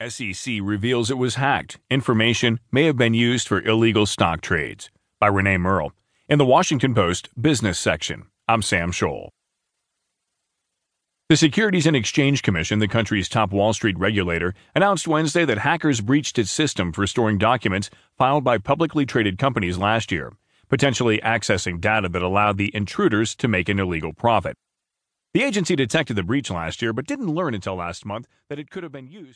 SEC reveals it was hacked. Information may have been used for illegal stock trades. By Renae Merle. In the Washington Post business section, I'm Sam Scholl. The Securities and Exchange Commission, the country's top Wall Street regulator, announced Wednesday that hackers breached its system for storing documents filed by publicly traded companies last year, potentially accessing data that allowed the intruders to make an illegal profit. The agency detected the breach last year but didn't learn until last month that it could have been used